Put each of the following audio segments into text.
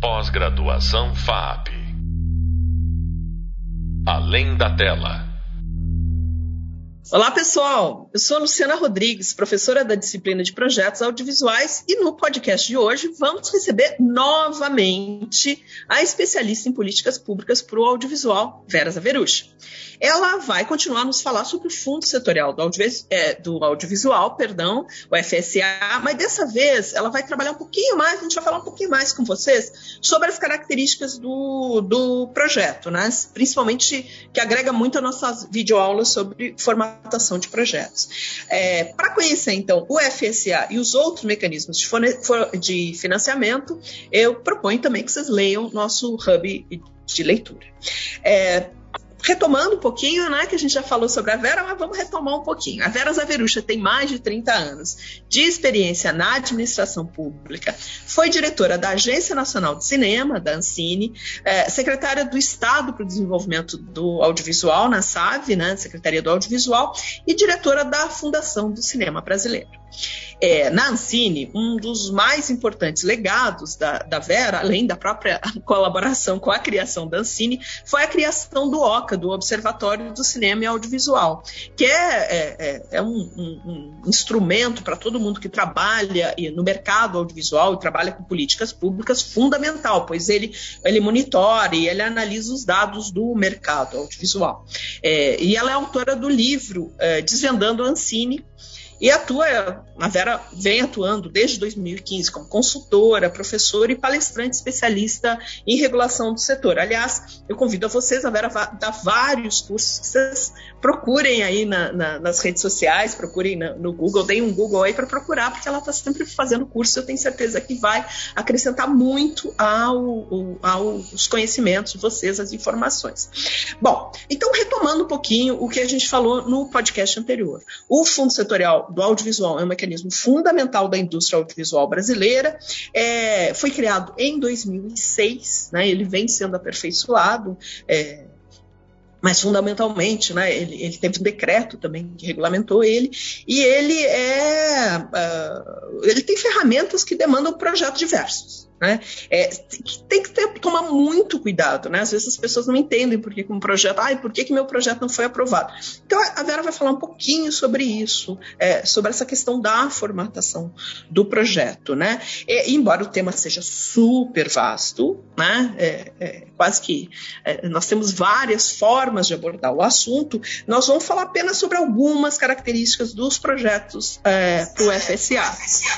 Pós-graduação FAP. Além da tela. Olá, pessoal! Eu sou a Luciana Rodrigues, professora da disciplina de projetos audiovisuais, e no podcast de hoje vamos receber novamente a especialista em políticas públicas para o audiovisual, Vera Zaverucci. Ela vai continuar a nos falar sobre o Fundo Setorial do, é, do Audiovisual, perdão, o FSA, mas dessa vez ela vai trabalhar um pouquinho mais, a gente vai falar um pouquinho mais com vocês sobre as características do, do projeto, né? principalmente que agrega muito a nossas videoaulas sobre formação formatação de projetos. É, Para conhecer, então, o FSA e os outros mecanismos de, de financiamento, eu proponho também que vocês leiam nosso hub de leitura. É, retomando um pouquinho, né, que a gente já falou sobre a Vera, mas vamos retomar um pouquinho. A Vera Zaverucha tem mais de 30 anos de experiência na administração pública, foi diretora da Agência Nacional de Cinema, da Ancine, é, secretária do Estado para o Desenvolvimento do Audiovisual, na SAV, né, Secretaria do Audiovisual, e diretora da Fundação do Cinema Brasileiro. É, na Ancine, um dos mais importantes legados da, da, Vera, além da própria colaboração com a criação da Ancine, foi a criação do OCA, do Observatório do Cinema e Audiovisual, que é, é, é, é um, um, um, instrumento para todo mundo que trabalha no mercado audiovisual e trabalha com políticas públicas fundamental, pois ele, ele monitora e ele analisa os dados do mercado audiovisual. É, e ela é autora do livro é, Desvendando a Ancine, e atua, a Vera vem atuando desde 2015 como consultora, professora e palestrante especialista em regulação do setor. Aliás, eu convido a vocês, a Vera dá vários cursos vocês procurem aí na, na, nas redes sociais, procurem na, no Google, deem um Google aí para procurar, porque ela está sempre fazendo curso, eu tenho certeza que vai acrescentar muito ao, aos conhecimentos de vocês, as informações. Bom, então retomando um pouquinho o que a gente falou no podcast anterior. O Fundo Setorial do audiovisual é um mecanismo fundamental da indústria audiovisual brasileira. É, foi criado em 2006, né, ele vem sendo aperfeiçoado. É, mas fundamentalmente, né, ele, ele, teve um decreto também que regulamentou ele, e ele é, uh, ele tem ferramentas que demandam projetos diversos. Né? É, tem que ter, tomar muito cuidado, né? Às vezes as pessoas não entendem por que um projeto, ai, por que, que meu projeto não foi aprovado? Então a Vera vai falar um pouquinho sobre isso, é, sobre essa questão da formatação do projeto, né? E, embora o tema seja super vasto, né? É, é quase que é, nós temos várias formas de abordar o assunto, nós vamos falar apenas sobre algumas características dos projetos é, para o FSA,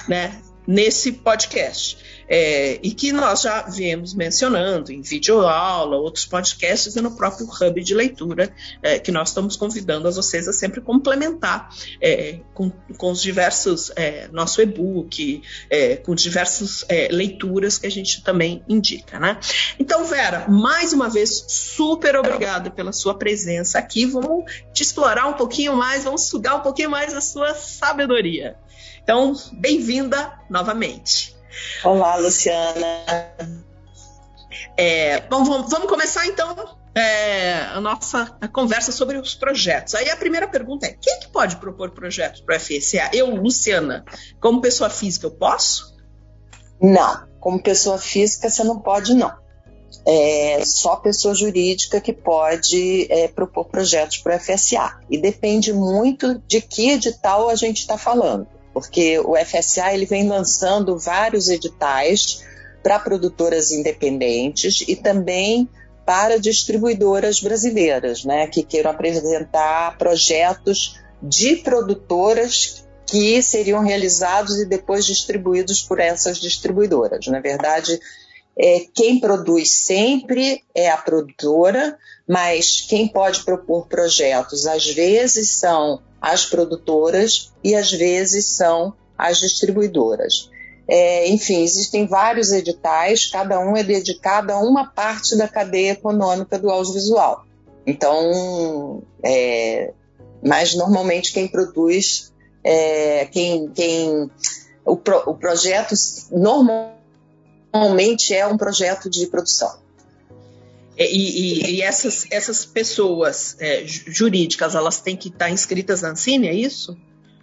né? Nesse podcast é, e que nós já viemos mencionando em videoaula, outros podcasts e no próprio hub de leitura, é, que nós estamos convidando a vocês a sempre complementar é, com, com, os diversos, é, nosso e-book, é, com diversas é, leituras que a gente também indica. Né? Então, Vera, mais uma vez, super obrigada pela sua presença aqui. Vamos te explorar um pouquinho mais, vamos sugar um pouquinho mais a sua sabedoria. Então, bem-vinda novamente. Olá, Luciana. É, bom, vamos, vamos, começar então é, a nossa a conversa sobre os projetos. Aí a primeira pergunta é: quem que pode propor projetos para o FSA? Eu, Luciana, como pessoa física, eu posso? Não, como pessoa física você não pode, não. É só pessoa jurídica que pode é, propor projetos para o FSA. E depende muito de que edital a gente está falando porque o FSA ele vem lançando vários editais para produtoras independentes e também para distribuidoras brasileiras, né, que queiram apresentar projetos de produtoras que seriam realizados e depois distribuídos por essas distribuidoras. Na verdade, é, quem produz sempre é a produtora, mas quem pode propor projetos às vezes são as produtoras e às vezes são as distribuidoras. É, enfim, existem vários editais, cada um é dedicado a uma parte da cadeia econômica do audiovisual. Então, é, mas normalmente quem produz, é, quem, quem o, pro, o projeto normalmente é um projeto de produção. E, e, e essas, essas pessoas é, jurídicas, elas têm que estar inscritas na Ancine, é isso?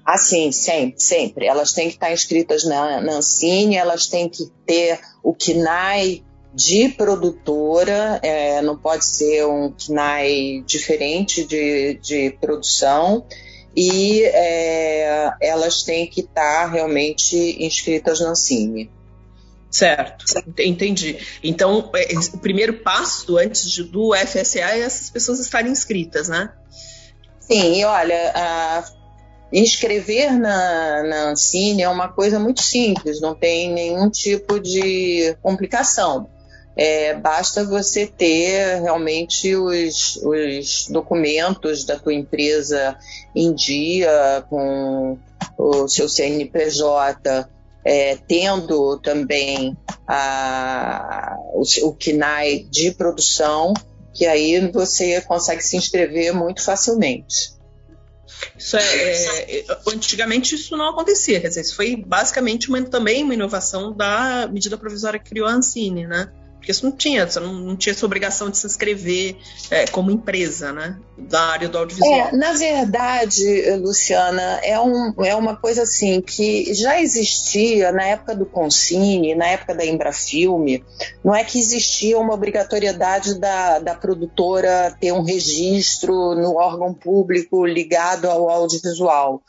Ah, sim, sempre, sempre. Elas têm que estar inscritas na, na Ancine, elas têm que ter o KNAI de produtora, é, não pode ser um KNAI diferente de, de produção, e é, elas têm que estar realmente inscritas na Ancine. Certo, entendi. Então, é, o primeiro passo antes de, do FSA é essas pessoas estarem inscritas, né? Sim, e olha, a, inscrever na, na Ancine é uma coisa muito simples, não tem nenhum tipo de complicação. É, basta você ter realmente os, os documentos da tua empresa em dia, com o seu CNPJ, é, tendo também a, o, o KNAI de produção, que aí você consegue se inscrever muito facilmente. Isso é, é, antigamente isso não acontecia, quer dizer, isso foi basicamente uma, também uma inovação da medida provisória que criou a Ancine, né? Porque isso não tinha, você não, não tinha essa obrigação de se inscrever é, como empresa, né? Da área do audiovisual. É, na verdade, Luciana, é, um, é uma coisa assim que já existia na época do Consine, na época da Embrafilme, não é que existia uma obrigatoriedade da, da produtora ter um registro no órgão público ligado ao audiovisual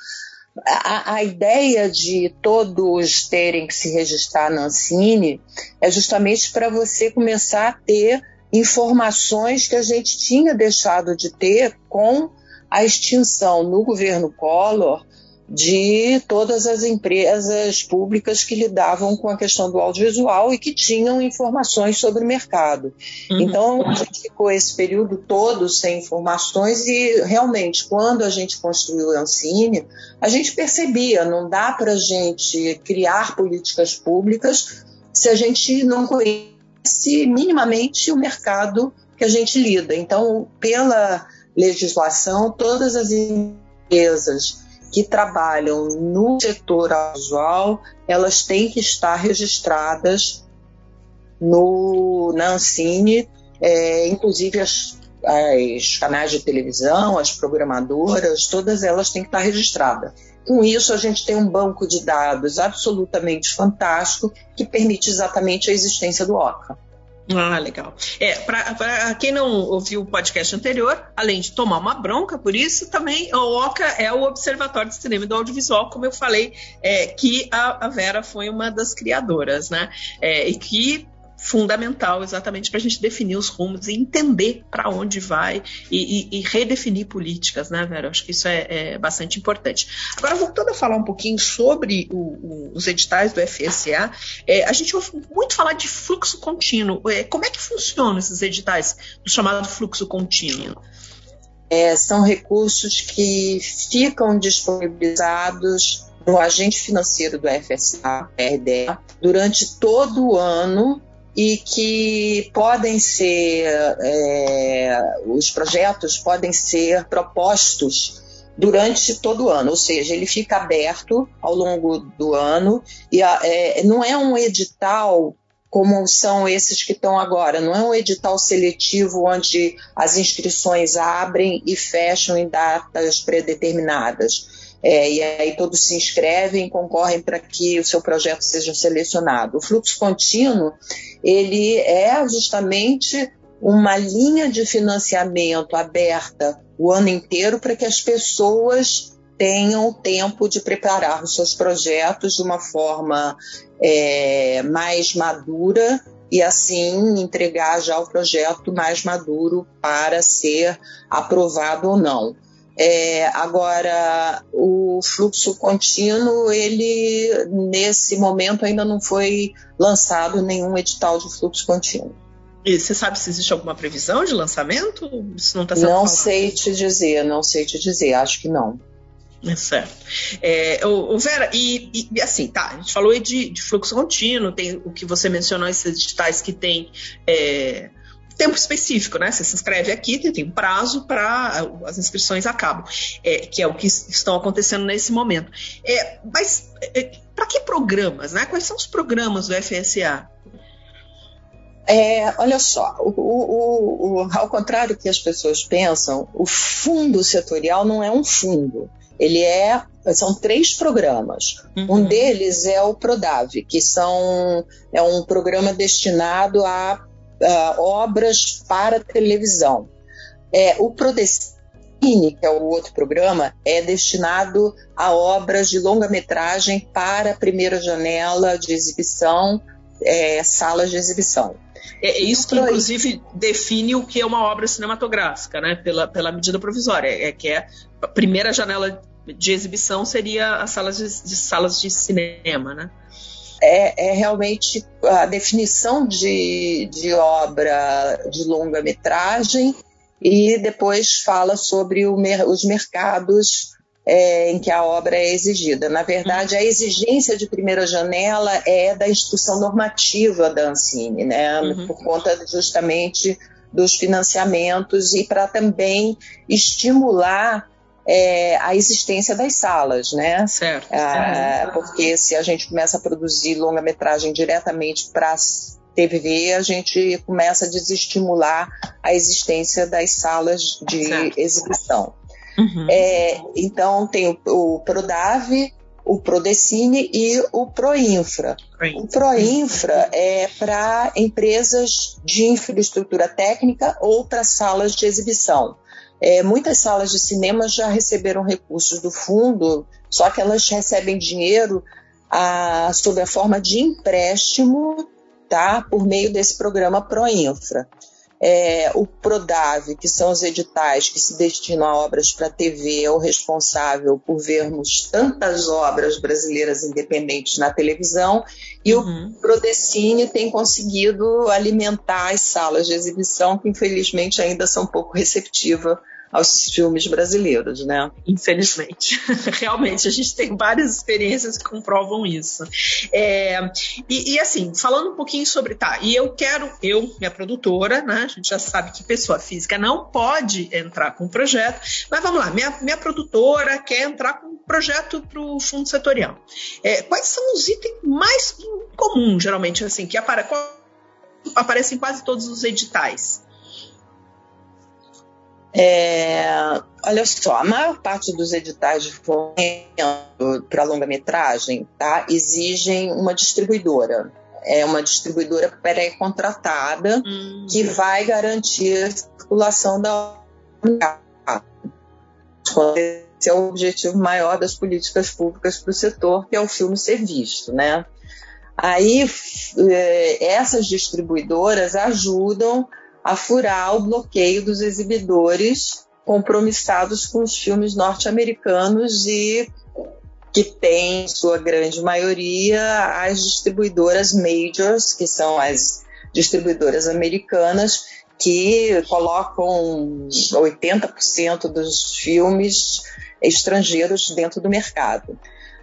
a, a, ideia de todos terem que se registrar na Ancine é justamente para você começar a ter informações que a gente tinha deixado de ter com a extinção no governo Collor de todas as empresas públicas que lidavam com a questão do audiovisual e que tinham informações sobre o mercado. Uhum. Então, a gente ficou esse período todo sem informações e, realmente, quando a gente construiu o Ancine, a gente percebia, não dá para a gente criar políticas públicas se a gente não conhece minimamente o mercado que a gente lida. Então, pela legislação, todas as empresas que trabalham no setor audiovisual, elas têm que estar registradas no, na Ancine, é, inclusive as, as canais de televisão, as programadoras, todas elas têm que estar registradas. Com isso, a gente tem um banco de dados absolutamente fantástico que permite exatamente a existência do OCA. Ah, legal. É, para quem não ouviu o podcast anterior, além de tomar uma bronca por isso, também o OCA é o Observatório de Cinema e do Audiovisual, como eu falei, é, que a, a, Vera foi uma das criadoras, né? É, e que fundamental exatamente para a gente definir os rumos e entender para onde vai e, e, e, redefinir políticas, né, Vera? Acho que isso é, é, bastante importante. Agora, voltando a falar um pouquinho sobre o, o, os editais do FSA, é, a gente ouve muito falar de fluxo contínuo. É, como é que funcionam esses editais do chamado fluxo contínuo? É, são recursos que ficam disponibilizados no agente financeiro do FSA, RDA, durante todo o ano e que podem ser, é, os projetos podem ser propostos durante todo o ano, ou seja, ele fica aberto ao longo do ano e é, não é um edital como são esses que estão agora, não é um edital seletivo onde as inscrições abrem e fecham em datas predeterminadas é, e aí todos se inscrevem concorrem para que o seu projeto seja selecionado. O fluxo contínuo, ele é justamente uma linha de financiamento aberta o ano inteiro para que as pessoas tenham tempo de preparar os seus projetos de uma forma é, mais madura e assim entregar já o projeto mais maduro para ser aprovado ou não. É, agora, o fluxo contínuo, ele nesse momento ainda não foi lançado nenhum edital de fluxo contínuo. E você sabe se existe alguma previsão de lançamento? Isso não está sendo Não falado? sei te dizer, não sei te dizer, acho que não. É certo. É, o, o Vera, e, e, assim, tá, a gente falou aí de, de, fluxo contínuo, tem o que você mencionou, esses editais que tem é, tempo específico, né? Você se inscreve aqui, tem, tem um prazo para as inscrições acabam, é, que é o que estão acontecendo nesse momento. É, mas é, para que programas, né? Quais são os programas do FSA? É, olha só, o, o, o, ao contrário que as pessoas pensam, o fundo setorial não é um fundo. Ele é são três programas. Uhum. Um deles é o Prodave, que são é um programa destinado a, a obras para televisão. É, o Prodestine, que é o outro programa, é destinado a obras de longa-metragem para a primeira janela de exibição, é, salas de exibição. É, é isso que, inclusive, define o que é uma obra cinematográfica, né? Pela, pela medida provisória. É que é a primeira janela de exibição seria as salas de, de salas de cinema, né? É, é, realmente a definição de, de obra de longa-metragem e depois fala sobre o, os mercados é, em que a obra é exigida. Na verdade, a exigência de primeira janela é da instituição normativa da Ancine, né? Uhum. por conta justamente dos financiamentos e para também estimular é, a existência das salas, né? Certo. Ah, porque se a gente começa a produzir longa-metragem diretamente para TV, a gente começa a desestimular a existência das salas de certo. exibição. Uhum. É, então, tem o, o Prodave, o Prodecine e o Proinfra. O Proinfra é para empresas de infraestrutura técnica ou para salas de exibição. É, muitas salas de cinema já receberam recursos do fundo, só que elas recebem dinheiro a, sob a forma de empréstimo tá, por meio desse programa Proinfra é, o Prodave, que são os editais que se destinam a obras para TV, é o responsável por vermos tantas obras brasileiras independentes na televisão, e uhum. o Prodecine tem conseguido alimentar as salas de exibição, que infelizmente ainda são pouco receptivas aos filmes brasileiros, né? Infelizmente. Realmente, a gente tem várias experiências que comprovam isso. É, e, e, assim, falando um pouquinho sobre. Tá, e eu quero, eu, minha produtora, né? A gente já sabe que pessoa física não pode entrar com um projeto, mas vamos lá, minha, minha produtora quer entrar com um projeto para o fundo setorial. É, quais são os itens mais comuns, geralmente, assim, que apare, aparecem em quase todos os editais? É, olha só, a maior parte dos editais de fomento para longa-metragem tá, exigem uma distribuidora. É uma distribuidora pré-contratada hum. que vai garantir a circulação da esse é o objetivo maior das políticas públicas para o setor, que é o filme ser visto, né? Aí é, essas distribuidoras ajudam a furar o bloqueio dos exibidores compromissados com os filmes norte-americanos e que tem, sua grande maioria, as distribuidoras majors, que são as distribuidoras americanas, que colocam 80% dos filmes estrangeiros dentro do mercado.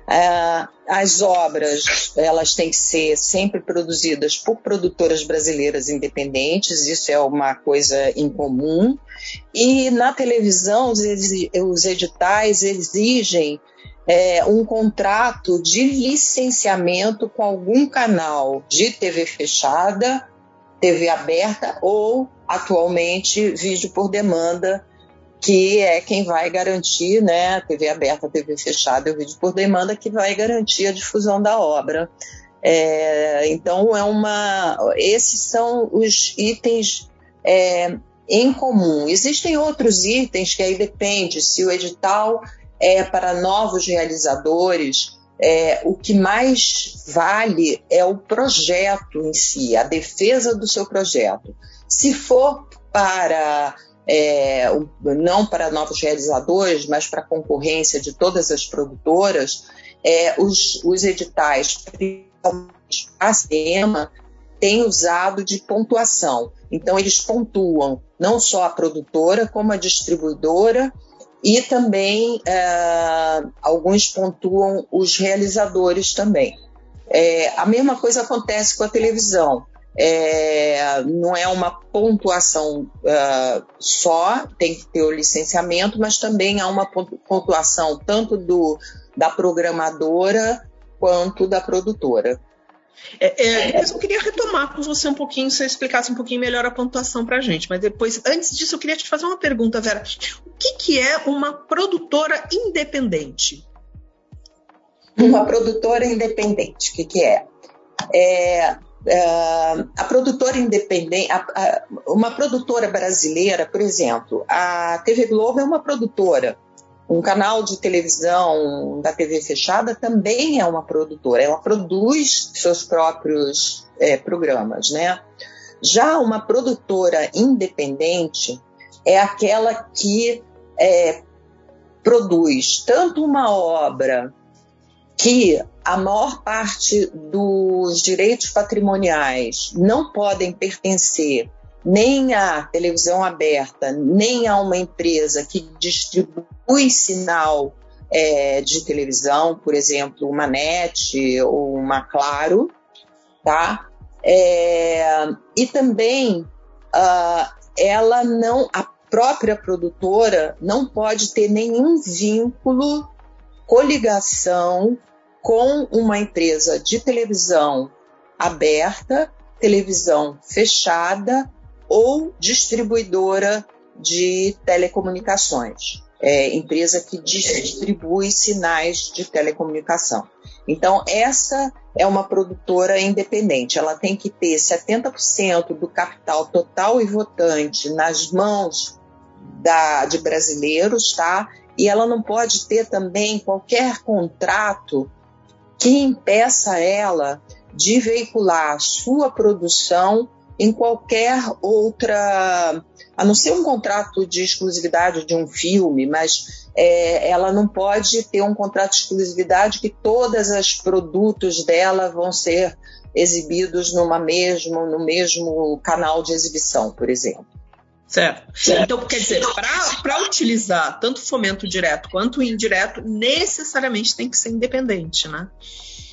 É, as obras elas têm que ser sempre produzidas por produtoras brasileiras independentes, isso é uma coisa incomum. E na televisão, os, editais exigem é, um contrato de licenciamento com algum canal de TV fechada, TV aberta ou, atualmente, vídeo por demanda que é quem vai garantir, né, a TV aberta, TV fechada e o vídeo por demanda, que vai garantir a difusão da obra. É, então, é uma, esses são os itens é, em comum. Existem outros itens que aí depende se o edital é para novos realizadores. É, o que mais vale é o projeto em si, a defesa do seu projeto. Se for para é, não para novos realizadores, mas para a concorrência de todas as produtoras, é, os, os editais, principalmente a cinema, têm usado de pontuação. Então, eles pontuam não só a produtora, como a distribuidora, e também é, alguns pontuam os realizadores também. É, a mesma coisa acontece com a televisão é, não é uma pontuação uh, só, tem que ter o licenciamento, mas também há uma pontuação tanto do, da programadora quanto da produtora. É, é, eu queria retomar com você um pouquinho, se você explicasse um pouquinho melhor a pontuação para a gente. Mas depois, antes disso, eu queria te fazer uma pergunta, Vera. O que, que é uma produtora independente? Uma produtora independente, o que, que é? é? Uh, a produtora independente, a, a, uma produtora brasileira, por exemplo, a TV Globo é uma produtora. Um canal de televisão da TV fechada também é uma produtora, ela produz seus próprios é, programas, né? Já uma produtora independente é aquela que é, produz tanto uma obra que a maior parte dos direitos patrimoniais não podem pertencer nem à televisão aberta, nem a uma empresa que distribui sinal é, de televisão, por exemplo, uma NET ou uma Claro, tá? É, e também uh, ela não, a própria produtora não pode ter nenhum vínculo, coligação com uma empresa de televisão aberta, televisão fechada ou distribuidora de telecomunicações, é, empresa que distribui sinais de telecomunicação. Então, essa é uma produtora independente, ela tem que ter 70% do capital total e votante nas mãos da, de brasileiros, tá? E ela não pode ter também qualquer contrato que impeça ela de veicular sua produção em qualquer outra, a não ser um contrato de exclusividade de um filme, mas é, ela não pode ter um contrato de exclusividade que todos os produtos dela vão ser exibidos numa mesmo, no mesmo canal de exibição, por exemplo. Certo. certo. Então, quer dizer, para utilizar tanto fomento direto quanto indireto, necessariamente tem que ser independente, né?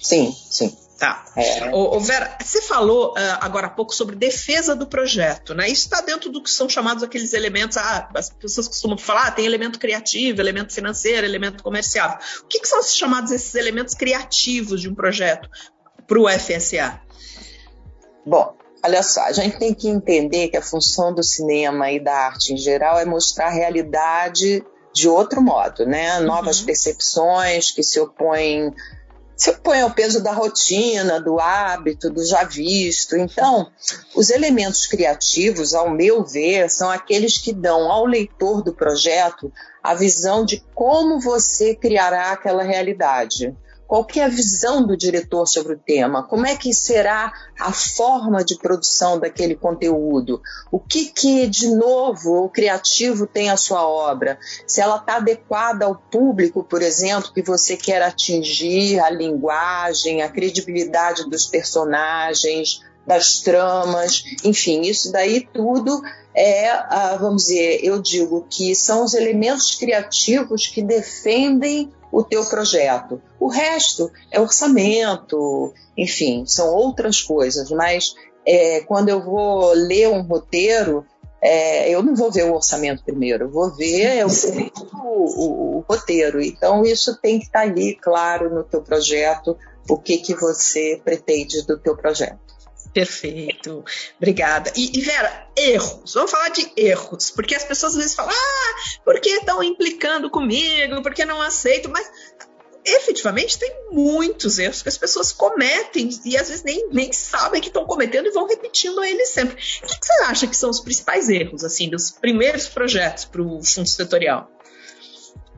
Sim, sim. Tá. É. Ô, ô Vera, você falou uh, agora há pouco sobre defesa do projeto, né? Isso está dentro do que são chamados aqueles elementos. Ah, as pessoas costumam falar, ah, tem elemento criativo, elemento financeiro, elemento comercial. O que, que são esses chamados esses elementos criativos de um projeto para o FSA? Bom, olha só, a gente tem que entender que a função do cinema e da arte em geral é mostrar a realidade de outro modo, né? Novas uhum. percepções que se opõem se opõe ao peso da rotina, do hábito, do já visto. Então, os elementos criativos, ao meu ver, são aqueles que dão ao leitor do projeto a visão de como você criará aquela realidade. Qual que é a visão do diretor sobre o tema? Como é que será a forma de produção daquele conteúdo? O que que, de novo, o criativo tem a sua obra? Se ela está adequada ao público, por exemplo, que você quer atingir, a linguagem, a credibilidade dos personagens, das tramas, enfim, isso daí tudo é, ah, vamos dizer, eu digo que são os elementos criativos que defendem o teu projeto. O resto é orçamento, enfim, são outras coisas, mas é, quando eu vou ler um roteiro, é, eu não vou ver o orçamento primeiro, vou ver o, o, o, roteiro. Então, isso tem que estar ali, claro, no teu projeto, o que, que você pretende do teu projeto. Perfeito, obrigada. E, e, Vera, erros, vamos falar de erros, porque as pessoas às vezes falam, ah, por que estão implicando comigo, por que não aceito, mas efetivamente tem muitos erros que as pessoas cometem e às vezes nem, nem sabem que estão cometendo e vão repetindo eles sempre. O que, que você acha que são os principais erros, assim, dos primeiros projetos para o fundo setorial?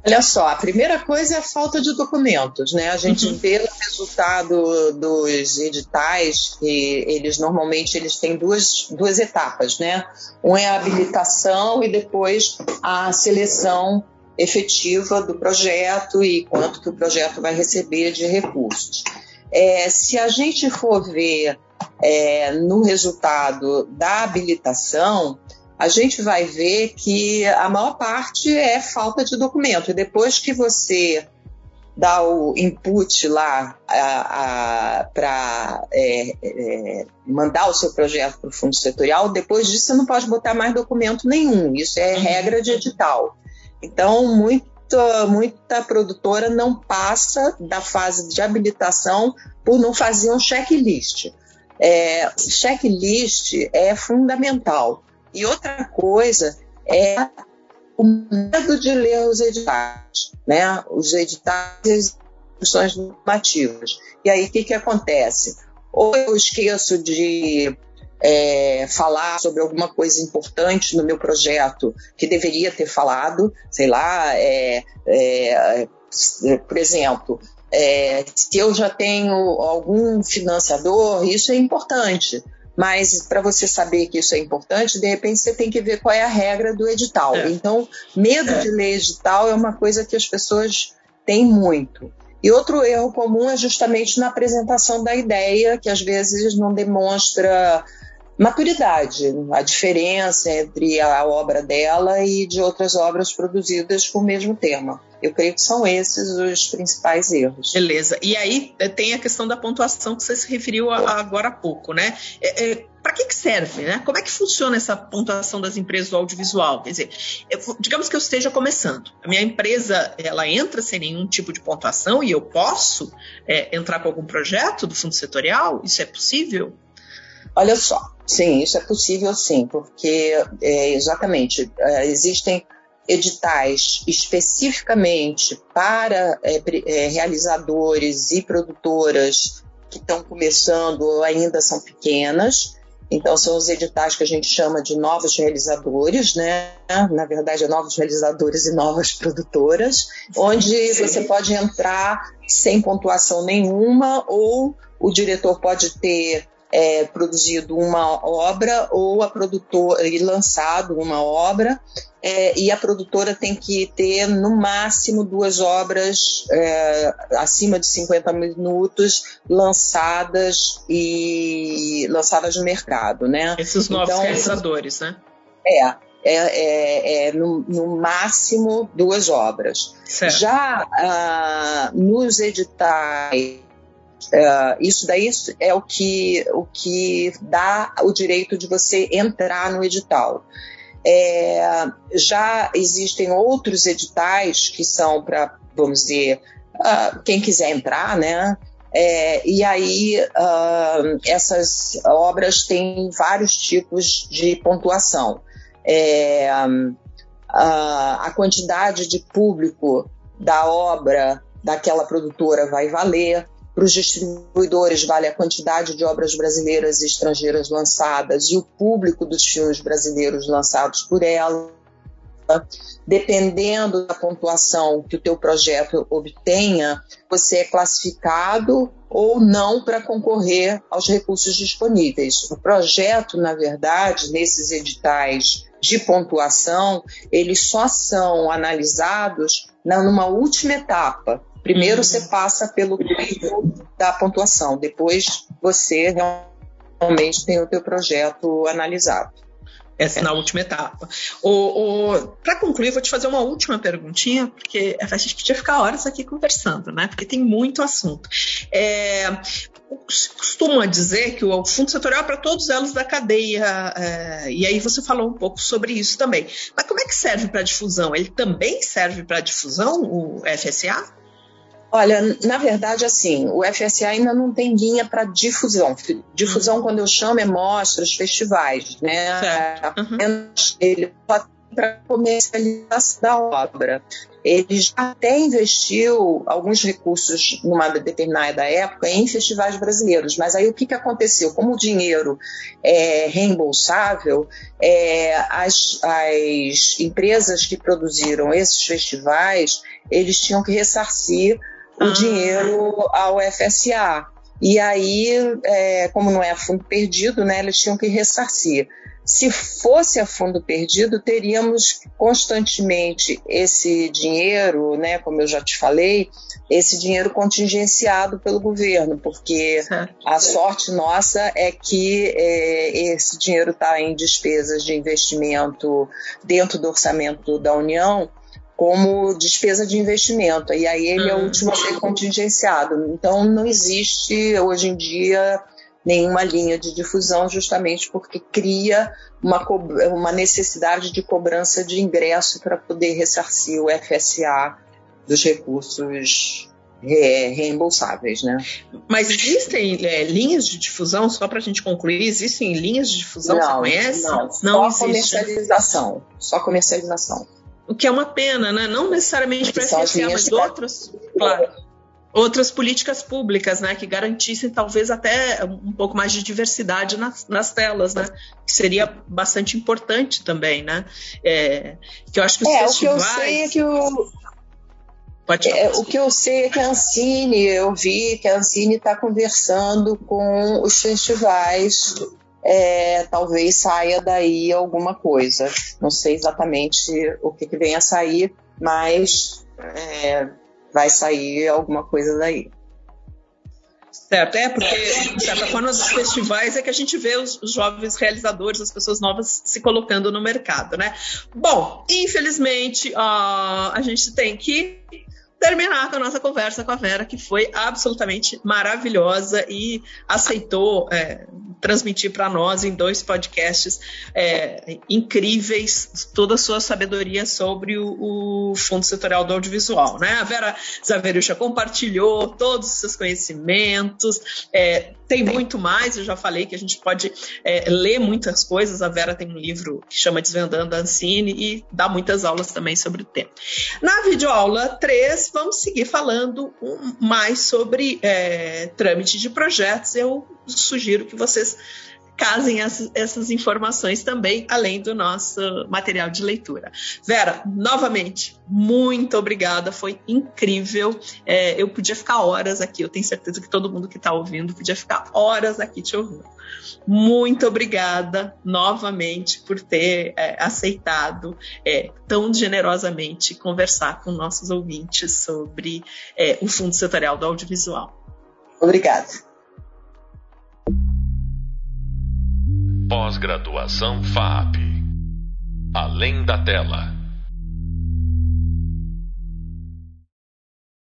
Olha só, a primeira coisa é a falta de documentos, né? A gente uhum. vê o resultado dos editais, que eles normalmente eles têm duas, duas etapas, né? Um é a habilitação e depois a seleção efetiva do projeto e quanto que o projeto vai receber de recursos. É, se a gente for ver é, no resultado da habilitação, a gente vai ver que a maior parte é falta de documento. E depois que você dá o input lá para é, é, mandar o seu projeto para o fundo setorial, depois disso você não pode botar mais documento nenhum. Isso é regra de edital. Então, muito, muita, muita produtora não passa da fase de habilitação por não fazer um checklist. É, checklist é fundamental. E outra coisa é o medo de ler os editais, né? Os editais e as instruções normativas. E aí o que, que acontece? Ou eu esqueço de é, falar sobre alguma coisa importante no meu projeto que deveria ter falado, sei lá, é, é, por exemplo, é, se eu já tenho algum financiador, isso é importante. Mas para você saber que isso é importante, de repente você tem que ver qual é a regra do edital. É. Então, medo é. de ler edital é uma coisa que as pessoas têm muito. E outro erro comum é justamente na apresentação da ideia, que às vezes não demonstra maturidade, a diferença entre a obra dela e de outras obras produzidas com o mesmo tema. Eu creio que são esses os principais erros. Beleza. E aí eh, tem a questão da pontuação que você se referiu a, agora há pouco, né? É, é, Para que, que serve, né? Como é que funciona essa pontuação das empresas do audiovisual? Quer dizer, eu, digamos que eu esteja começando. A minha empresa, ela entra sem nenhum tipo de pontuação e eu posso é, entrar com algum projeto do fundo setorial? Isso é possível? Olha só, sim, isso é possível sim, porque é, exatamente é, existem editais especificamente para é, é, realizadores e produtoras que estão começando ou ainda são pequenas. Então, são os editais que a gente chama de novos realizadores, né? Na verdade, é novos realizadores e novas produtoras, onde Sim. você pode entrar sem pontuação nenhuma ou o diretor pode ter é, produzido uma obra ou a produtora e lançado uma obra é, e a produtora tem que ter no máximo duas obras é, acima de 50 minutos lançadas e lançadas no mercado, né? Esses novos então, realizadores, né? É, é, é, é no, no, máximo duas obras. Certo. Já ah, nos editais Uh, isso daí é o que, o que dá o direito de você entrar no edital. É, já existem outros editais que são para, vamos dizer, uh, quem quiser entrar, né? É, e aí uh, essas obras têm vários tipos de pontuação. É, a quantidade de público da obra daquela produtora vai valer. Para os distribuidores, vale a quantidade de obras brasileiras e estrangeiras lançadas e o público dos filmes brasileiros lançados por ela. Dependendo da pontuação que o teu projeto obtenha, você é classificado ou não para concorrer aos recursos disponíveis. O projeto, na verdade, nesses editais de pontuação, eles só são analisados numa última etapa, Primeiro você passa pelo crivo da pontuação, depois você realmente tem o teu projeto analisado. Essa é na última etapa. Para concluir, vou te fazer uma última perguntinha, porque a gente podia ficar horas aqui conversando, né? Porque tem muito assunto. É, costuma dizer que o fundo setorial é para todos elos da cadeia, é, e aí você falou um pouco sobre isso também. Mas como é que serve para difusão? Ele também serve para difusão, o FSA? Olha, na verdade, assim, o FSA ainda não tem linha para difusão. Difusão, uhum. quando eu chamo, é mostras, festivais, né? Uhum. Ele para comercialização da obra. Ele já até investiu alguns recursos numa determinada época em festivais brasileiros, mas aí o que, que aconteceu? Como o dinheiro é reembolsável, é, as, as empresas que produziram esses festivais, eles tinham que ressarcir o ah. dinheiro ao FSA. E aí, é, como não é fundo perdido, né, eles tinham que ressarcir. Se fosse a fundo perdido, teríamos constantemente esse dinheiro, né, como eu já te falei, esse dinheiro contingenciado pelo governo, porque a sorte nossa é que é, esse dinheiro está em despesas de investimento dentro do orçamento da União como despesa de investimento. E aí ele é o hum. último a ser contingenciado. Então não existe hoje em dia nenhuma linha de difusão, justamente porque cria uma, uma necessidade de cobrança de ingresso para poder ressarcir o FSA dos recursos reembolsáveis, né? Mas existem é, linhas de difusão, só para a gente concluir, existem linhas de difusão, não, você conhece? Não, não só existe. comercialização, só comercialização. O que é uma pena, né? Não necessariamente para FSA, mas outras, claro, outras políticas públicas, né? Que garantissem talvez até um pouco mais de diversidade nas, nas telas, né? Que seria bastante importante também, né? É, que eu acho que os é, festivais... O que eu sei é que o, é, o que eu sei é que a Ancine, eu vi que a Ancine está conversando com os festivais, é, talvez saia daí alguma coisa. Não sei exatamente o que, que vem a sair, mas é, vai sair alguma coisa daí. Certo, é porque, de certa forma, dos festivais é que a gente vê os, jovens realizadores, as pessoas novas se colocando no mercado, né? Bom, infelizmente, a gente tem que terminar com a nossa conversa com a Vera, que foi absolutamente maravilhosa e aceitou é, transmitir para nós em dois podcasts é, incríveis toda a sua sabedoria sobre o, o, Fundo Setorial do Audiovisual. Né? A Vera Zaverucha compartilhou todos os seus conhecimentos, é, tem muito mais, eu já falei que a gente pode é, ler muitas coisas. A Vera tem um livro que chama Desvendando a Ancine e dá muitas aulas também sobre o tema. Na videoaula 3, vamos seguir falando mais sobre é, trâmite de projetos. Eu sugiro que vocês casem essas, essas, informações também, além do nosso material de leitura. Vera, novamente, muito obrigada, foi incrível. É, eu podia ficar horas aqui, eu tenho certeza que todo mundo que está ouvindo podia ficar horas aqui te ouvindo. Muito obrigada novamente por ter é, aceitado é, tão generosamente conversar com nossos ouvintes sobre é, o Fundo Setorial do Audiovisual. Obrigada. Pós-graduação FAP. Além da tela.